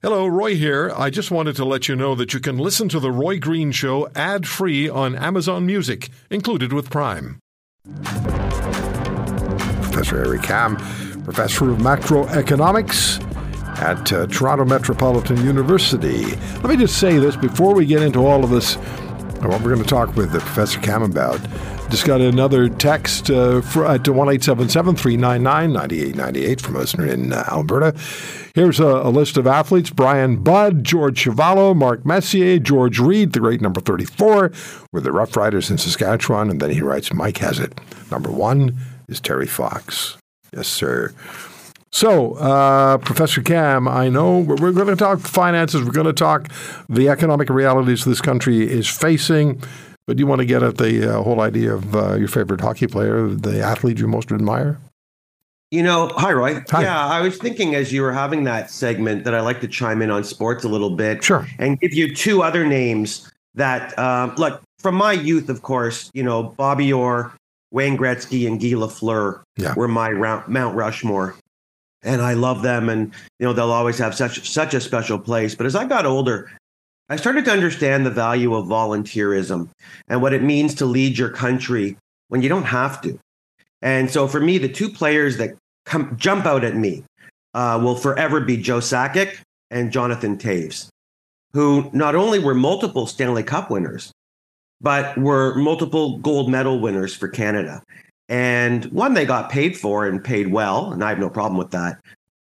Hello, Roy here. I just wanted to let you know that you can listen to The Roy Green Show ad free on Amazon Music, included with Prime. Professor Eric Kam, Professor of Macroeconomics at uh, Toronto Metropolitan University. Let me just say this before we get into all of this, what we're going to talk with Professor Kam about. Just got another text uh, for, uh, to 1 399 9898 from a listener in uh, Alberta. Here's a, a, list of athletes Brian Budd, George Chuvalo, Mark Messier, George Reed, the great number 34, with the Rough Riders in Saskatchewan. And then he writes, Mike has it. Number one is Terry Fox. Yes, sir. So, uh, Professor Kam, I know we're, we're going to talk finances. We're going to talk the economic realities this country is facing. But do you want to get at the uh, whole idea of uh, your favorite hockey player, the athlete you most admire? You know, hi, Roy. Hi. Yeah, I was thinking as you were having that segment that I like to chime in on sports a little bit. Sure. And give you two other names that, um, look, from my youth, of course, you know, Bobby Orr, Wayne Gretzky, and Guy Lafleur yeah. were my Mount Rushmore. And I love them, and you know they'll always have such such a special place. But as I got older, I started to understand the value of volunteerism and what it means to lead your country when you don't have to. And so for me, the two players that come jump out at me uh, will forever be Joe Sakic and Jonathan Toews, who not only were multiple Stanley Cup winners, but were multiple gold medal winners for Canada. And one they got paid for and paid well, and I have no problem with that.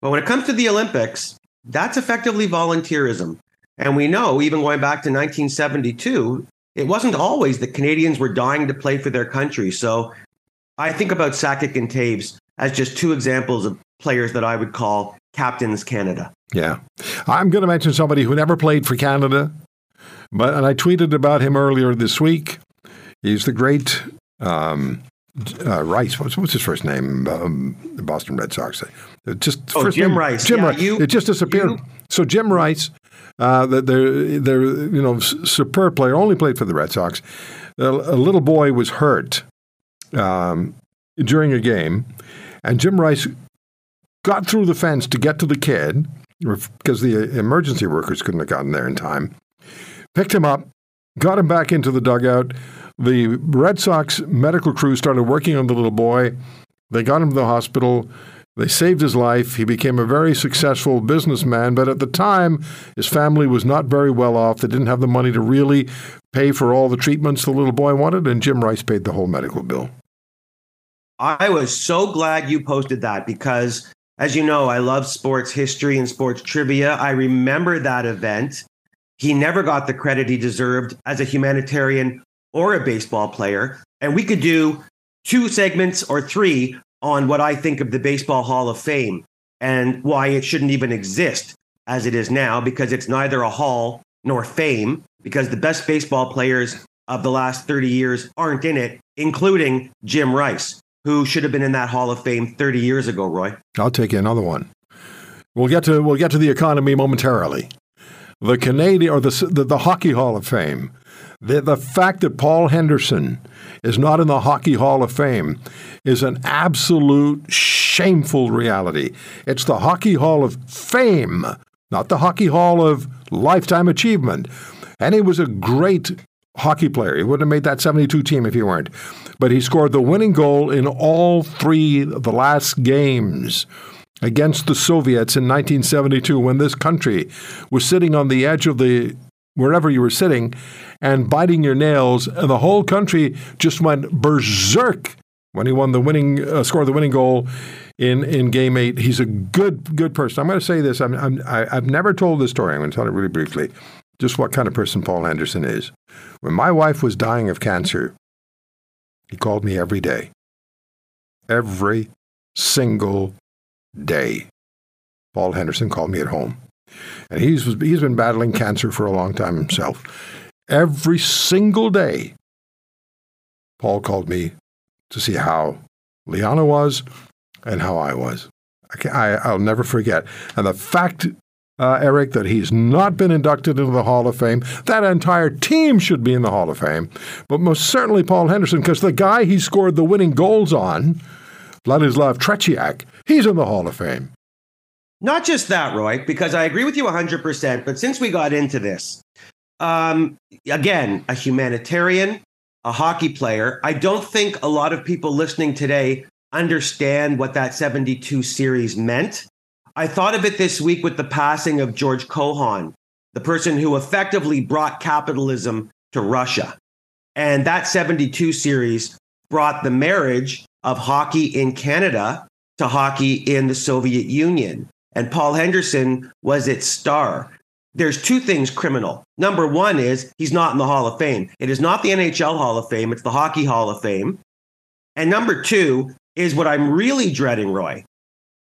But when it comes to the Olympics, that's effectively volunteerism. And we know, even going back to 1972, it wasn't always that Canadians were dying to play for their country. So I think about Sakic and Toews as just two examples of players that I would call captains Canada. Yeah. I'm going to mention somebody who never played for Canada, but and I tweeted about him earlier this week. He's the great um, uh, Rice. What's, what's, his first name? Um, the Boston Red Sox. Just oh, Jim name, Rice. Jim yeah, Rice. You, it just disappeared. You, so Jim Rice uh, they're they're you know superb player. Only played for the Red Sox. A, a little boy was hurt um, during a game, and Jim Rice got through the fence to get to the kid because the emergency workers couldn't have gotten there in time. Picked him up, got him back into the dugout. The Red Sox medical crew started working on the little boy. They got him to the hospital. They saved his life. He became a very successful businessman, but at the time, his family was not very well off. They didn't have the money to really pay for all the treatments the little boy wanted, and Jim Rice paid the whole medical bill. I was so glad you posted that because, as you know, I love sports history and sports trivia. I remember that event. He never got the credit he deserved as a humanitarian or a baseball player. And we could do two segments or three on what I think of the Baseball Hall of Fame and why it shouldn't even exist as it is now, because it's neither a hall nor fame, because the best baseball players of the last 30 years aren't in it, including Jim Rice, who should have been in that Hall of Fame 30 years ago, Roy. I'll take you another one. We'll get to we'll get to the economy momentarily. The Canadian or the the, the Hockey Hall of Fame. The, the fact that Paul Henderson is not in the Hockey Hall of Fame is an absolute shameful reality. It's the Hockey Hall of Fame, not the Hockey Hall of Lifetime Achievement. And he was a great hockey player. He wouldn't have made that 72 team if he weren't. But he scored the winning goal in all three of the last games against the Soviets in 1972 when this country was sitting on the edge of the wherever you were sitting and biting your nails, and the whole country just went berserk when he won the winning, uh, scored the winning goal in, in game eight. He's a good, good person. I'm going to say this. I'm, I'm, I, I've never told this story. I'm going to tell it really briefly. Just what kind of person Paul Henderson is. When my wife was dying of cancer, he called me every day. Every single day. Paul Henderson called me at home. And he's, he's been battling cancer for a long time himself. Every single day, Paul called me to see how Liana was and how I was. I will never forget. And the fact, uh, Eric, that he's not been inducted into the Hall of Fame, that entire team should be in the Hall of Fame, but most certainly Paul Henderson, because the guy he scored the winning goals on, Vladislav Tretiak, he's in the Hall of Fame. Not just that, Roy, because I agree with you 100%. But since we got into this, um, again, a humanitarian, a hockey player, I don't think a lot of people listening today understand what that 72 series meant. I thought of it this week with the passing of George Cohon, the person who effectively brought capitalism to Russia. And that 72 series brought the marriage of hockey in Canada to hockey in the Soviet Union. And Paul Henderson was its star. There's two things criminal. Number one is he's not in the Hall of Fame. It is not the NHL Hall of Fame, it's the Hockey Hall of Fame. And number two is what I'm really dreading, Roy,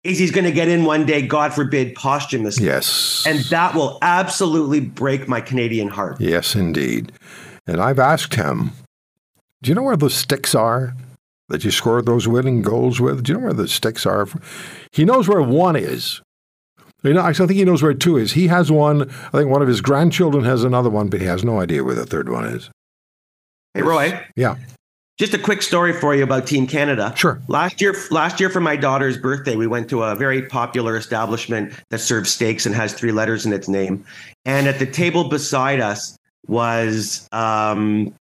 is he's going to get in one day, God forbid, posthumously. Yes. And that will absolutely break my Canadian heart. Yes, indeed. And I've asked him, do you know where the sticks are that you scored those winning goals with? Do you know where the sticks are? He knows where one is. You know, actually, I think he knows where two is. He has one. I think one of his grandchildren has another one, but he has no idea where the third one is. Hey, Roy. Yeah. Just a quick story for you about Team Canada. Sure. Last year, last year for my daughter's birthday, we went to a very popular establishment that serves steaks and has three letters in its name. And at the table beside us was um,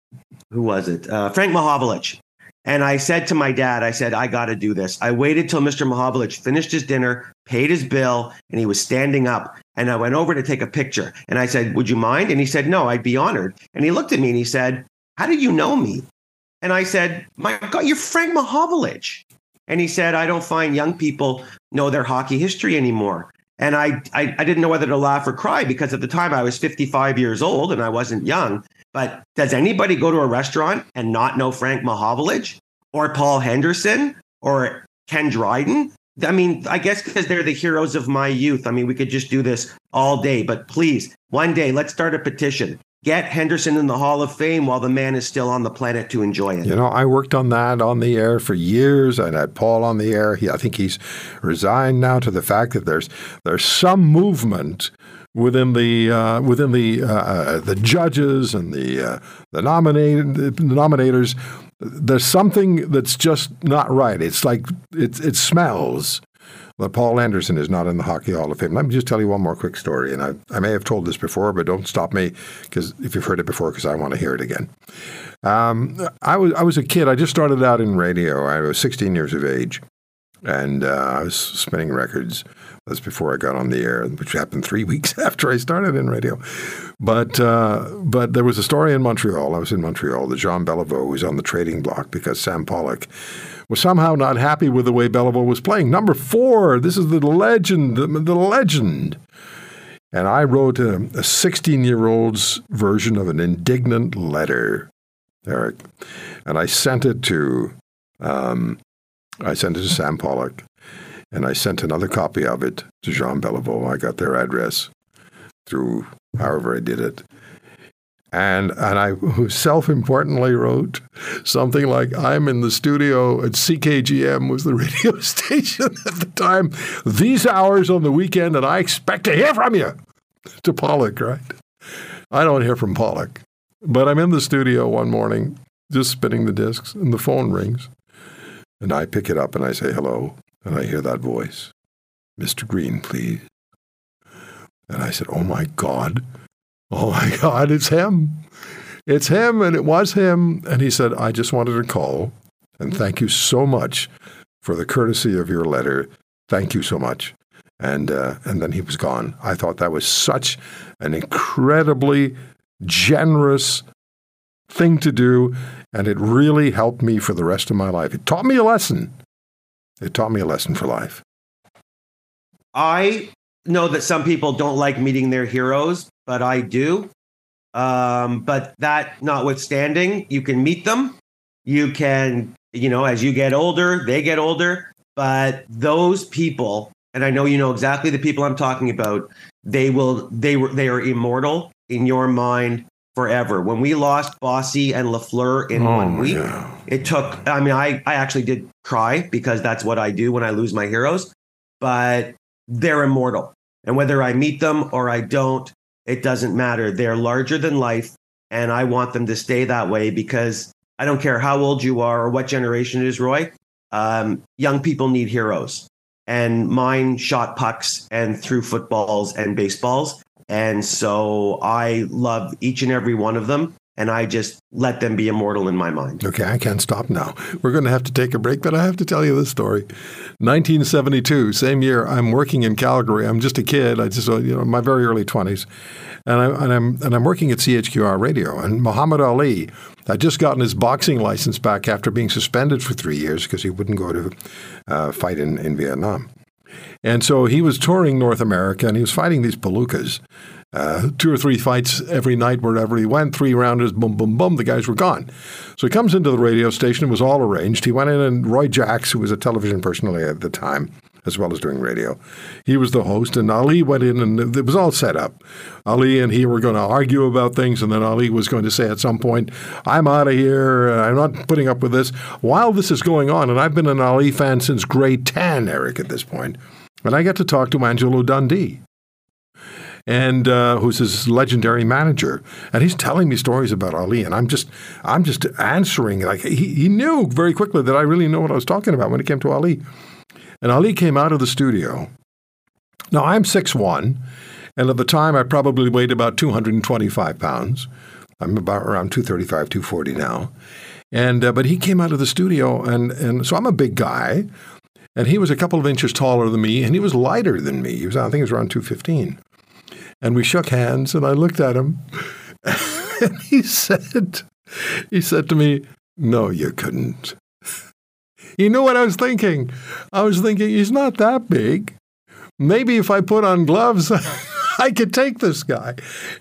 who was it? Uh, Frank Mahovlich. And I said to my dad, I said, I got to do this. I waited till Mr. Mahovlich finished his dinner, paid his bill, and he was standing up. And I went over to take a picture. And I said, Would you mind? And he said, No, I'd be honored. And he looked at me and he said, How do you know me? And I said, My God, you're Frank Mahovlich. And he said, I don't find young people know their hockey history anymore. And I, I, I didn't know whether to laugh or cry because at the time I was 55 years old and I wasn't young. But does anybody go to a restaurant and not know Frank Mahovlich or Paul Henderson or Ken Dryden? I mean, I guess because they're the heroes of my youth. I mean, we could just do this all day, but please, one day, let's start a petition. Get Henderson in the Hall of Fame while the man is still on the planet to enjoy it. You know, I worked on that on the air for years. I had Paul on the air. He, I think he's resigned now to the fact that there's there's some movement within the uh, within the uh, uh the judges and the uh, the nominated the nominators. There's something that's just not right. It's like it it smells that Paul Henderson is not in the Hockey Hall of Fame. Let me just tell you one more quick story, and I, I may have told this before, but don't stop me because if you've heard it before, because I want to hear it again. Um, I was I was a kid. I just started out in radio. I was 16 years of age, and uh, I was spinning records. That's before I got on the air, which happened three weeks after I started in radio. But uh, but there was a story in Montreal. I was in Montreal. That Jean Beliveau was on the trading block because Sam Pollock was somehow not happy with the way Beliveau was playing. Number four, this is the legend, the, the legend. And I wrote a 16 year old's version of an indignant letter, Eric. And I sent it to, um, I sent it to Sam Pollock. And I sent another copy of it to Jean Beliveau. I got their address through however I did it. And and I self-importantly wrote something like, "I'm in the studio at CKGM was the radio station at the time. These hours on the weekend, and I expect to hear from you." To Pollock, right? I don't hear from Pollock, but I'm in the studio one morning, just spinning the discs, and the phone rings, and I pick it up and I say hello, and I hear that voice, "Mr. Green, please." And I said, "Oh my God." Oh my God, it's him. It's him, and it was him. And he said, I just wanted to call and thank you so much for the courtesy of your letter. Thank you so much. And, uh, and then he was gone. I thought that was such an incredibly generous thing to do, and it really helped me for the rest of my life. It taught me a lesson. It taught me a lesson for life. I know that some people don't like meeting their heroes, but I do. Um, but that notwithstanding, you can meet them. You can, you know, as you get older, they get older. But those people, and I know you know exactly the people I'm talking about, they will, they were, they are immortal in your mind forever. When we lost Bossy and Lafleur in oh, one week, yeah. it took. I mean, I I actually did cry because that's what I do when I lose my heroes. But they're immortal, and whether I meet them or I don't, it doesn't matter. They're larger than life. And I want them to stay that way because I don't care how old you are or what generation it is, Roy. Um, young people need heroes. and mine shot pucks and threw footballs and baseballs. And so I love each and every one of them and I just let them be immortal in my mind. Okay, I can't stop now. We're going to have to take a break, but I have to tell you this story. 1972, same year, I'm working in Calgary. I'm just a kid. I just, you know, my very early 20s, and, I, and I'm and I'm working at CHQR Radio. And Muhammad Ali had just gotten his boxing license back after being suspended for three years because he wouldn't go to uh, fight in, in Vietnam. And so he was touring North America and he was fighting these palookas uh, two or three fights every night wherever he went, three rounders, boom, boom, boom, the guys were gone. So he comes into the radio station, it was all arranged. He went in and Roy Jacks, who was a television personality at the time, as well as doing radio, he was the host, and Ali went in and it was all set up. Ali and he were going to argue about things, and then Ali was going to say at some point, I'm out of here, I'm not putting up with this. While this is going on, and I've been an Ali fan since grade 10, Eric, at this point, and I get to talk to Angelo Dundee and uh, who's his legendary manager, and he's telling me stories about Ali, and I'm just I'm just answering like he, he knew very quickly that I really know what I was talking about when it came to Ali, and Ali came out of the studio. Now I'm six one, and at the time I probably weighed about 225 pounds. I'm about around 235, 240 now. And uh, but he came out of the studio, and and so I'm a big guy, and he was a couple of inches taller than me, and he was lighter than me. He was I think he was around 215. And we shook hands, and I looked at him, and he said, he said to me, "No, you couldn't." You know what I was thinking? I was thinking he's not that big. Maybe if I put on gloves, I could take this guy.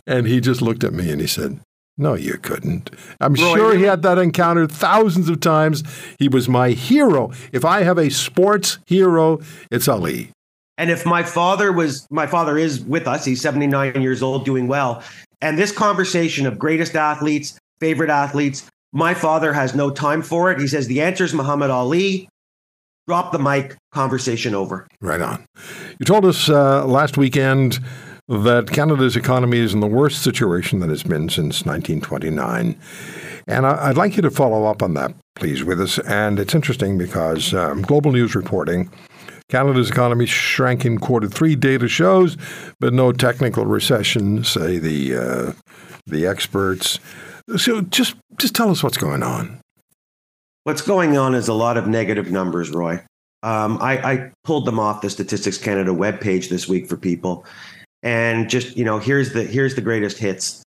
And he just looked at me and he said, no, you couldn't. I'm Roy, sure he had that encounter thousands of times. He was my hero. If I have a sports hero, it's Ali. And if my father was, my father is with us, he's 79 years old, doing well. And this conversation of greatest athletes, favorite athletes, my father has no time for it. He says the answer is Muhammad Ali. Drop the mic, conversation over. Right on. You told us uh, last weekend that Canada's economy is in the worst situation that it's been since 1929. And I, would like you to follow up on that, please, with us. And it's interesting because um, Global News reporting Canada's economy shrank in quarter three, data shows, but no technical recession, say the uh, the experts. So just just tell us what's going on. What's going on is a lot of negative numbers, Roy. Um, I, I pulled them off the Statistics Canada webpage this week for people, and just you know, here's the here's the greatest hits: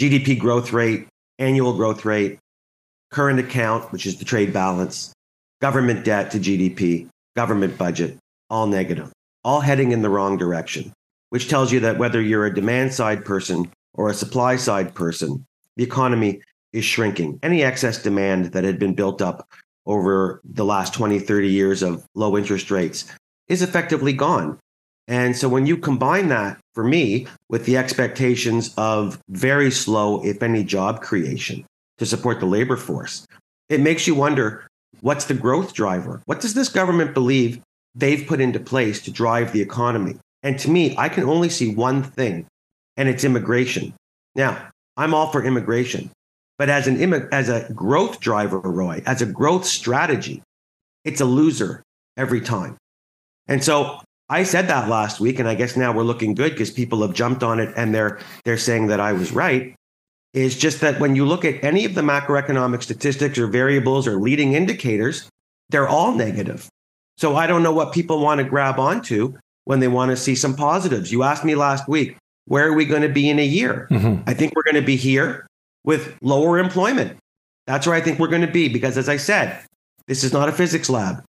GDP growth rate, annual growth rate, current account, which is the trade balance, government debt to GDP, government budget, all negative, all heading in the wrong direction, which tells you that whether you're a demand side person or a supply side person, the economy is shrinking. Any excess demand that had been built up over the last 20, 30 years of low interest rates is effectively gone. And so when you combine that for me with the expectations of very slow, if any, job creation to support the labor force, it makes you wonder what's the growth driver? What does this government believe they've put into place to drive the economy. And to me, I can only see one thing, and it's immigration. Now, I'm all for immigration, but as an as a growth driver, Roy, as a growth strategy, it's a loser every time. And so I said that last week, and I guess now we're looking good because people have jumped on it and they're they're saying that I was right. Is just that when you look at any of the macroeconomic statistics or variables or leading indicators, they're all negative. So I don't know what people want to grab onto when they want to see some positives. You asked me last week, where are we going to be in a year? Mm-hmm. I think we're going to be here with lower employment. That's where I think we're going to be because, as I said, this is not a physics lab.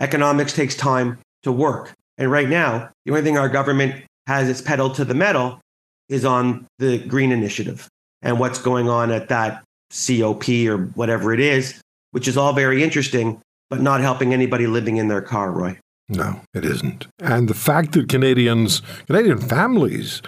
Economics takes time to work. And right now, the only thing our government has its pedal to the metal is on the green initiative and what's going on at that COP or whatever it is, which is all very interesting but not helping anybody living in their car, Roy. No, it isn't. And the fact that Canadians, Canadian families,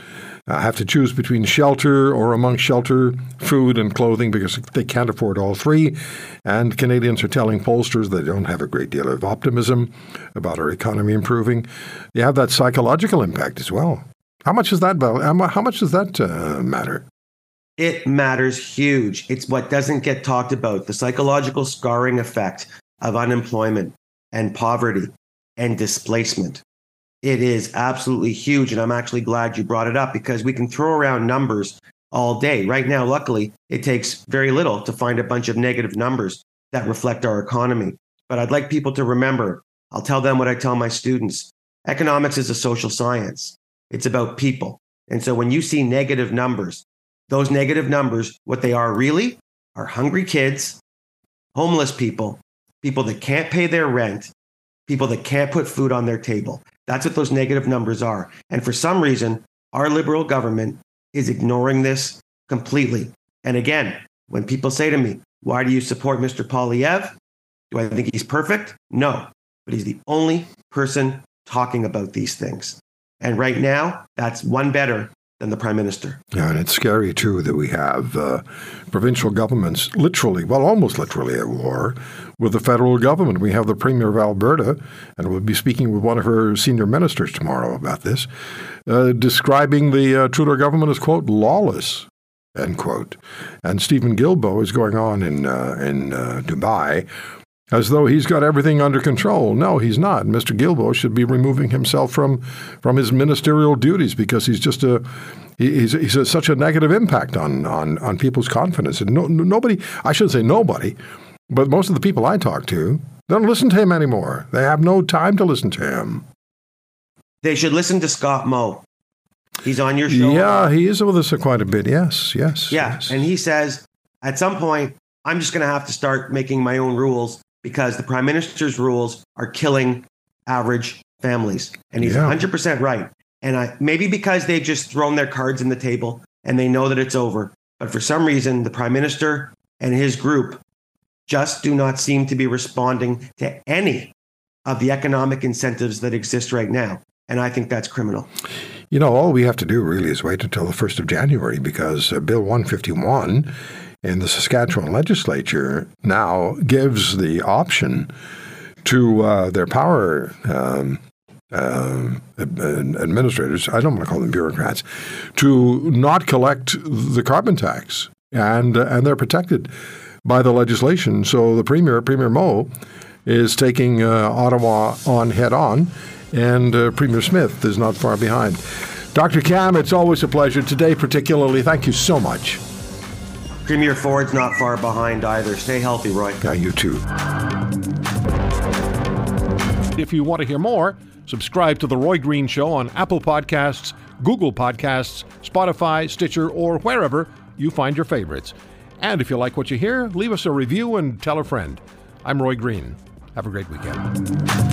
uh, have to choose between shelter or among shelter, food, and clothing because they can't afford all three. And Canadians are telling pollsters they don't have a great deal of optimism about our economy improving. You have that psychological impact as well. How much does that how much does that uh, matter? It matters huge. It's what doesn't get talked about the psychological scarring effect of unemployment and poverty and displacement. It is absolutely huge. And I'm actually glad you brought it up because we can throw around numbers all day. Right now, luckily, it takes very little to find a bunch of negative numbers that reflect our economy. But I'd like people to remember I'll tell them what I tell my students economics is a social science, it's about people. And so when you see negative numbers, those negative numbers, what they are really are hungry kids, homeless people, people that can't pay their rent, people that can't put food on their table. That's what those negative numbers are. And for some reason, our liberal government is ignoring this completely. And again, when people say to me, why do you support Mr. Poilievre? Do I think he's perfect? No, but he's the only person talking about these things. And right now, that's one better than the prime minister. Yeah, and it's scary too that we have uh, provincial governments literally, well, almost literally at war with the federal government. We have the premier of Alberta, and we'll be speaking with one of her senior ministers tomorrow about this, uh, describing the uh, Trudeau government as quote lawless. End quote. And Stephen Guilbeault is going on in uh, in uh, Dubai as though he's got everything under control. No, he's not. Mr. Guilbeault should be removing himself from from his ministerial duties because he's just a he's, he's a, such a negative impact on on on people's confidence. And no, nobody, I shouldn't say nobody, but most of the people I talk to don't listen to him anymore. They have no time to listen to him. They should listen to Scott Moe. He's on your show. Yeah, he is with us quite a bit. Yes, yes. Yeah, yes. and he says at some point I'm just going to have to start making my own rules because the prime minister's rules are killing average families. And he's yeah. 100% right. And I, maybe because they've just thrown their cards in the table and they know that it's over. But for some reason, the prime minister and his group just do not seem to be responding to any of the economic incentives that exist right now. And I think that's criminal. You know, all we have to do really is wait until the 1st of January because uh, Bill 151 in the Saskatchewan legislature now gives the option to uh, their power um, uh, administrators, I don't want to call them bureaucrats, to not collect the carbon tax. And, uh, and they're protected by the legislation. So the Premier, Premier Moe, is taking uh, Ottawa on head on, and uh, Premier Smith is not far behind. Dr. Kam, it's always a pleasure. Today, particularly, thank you so much. Premier Ford's not far behind either. Stay healthy, Roy. Yeah, you too. If you want to hear more, subscribe to The Roy Green Show on Apple Podcasts, Google Podcasts, Spotify, Stitcher, or wherever you find your favorites. And if you like what you hear, leave us a review and tell a friend. I'm Roy Green. Have a great weekend.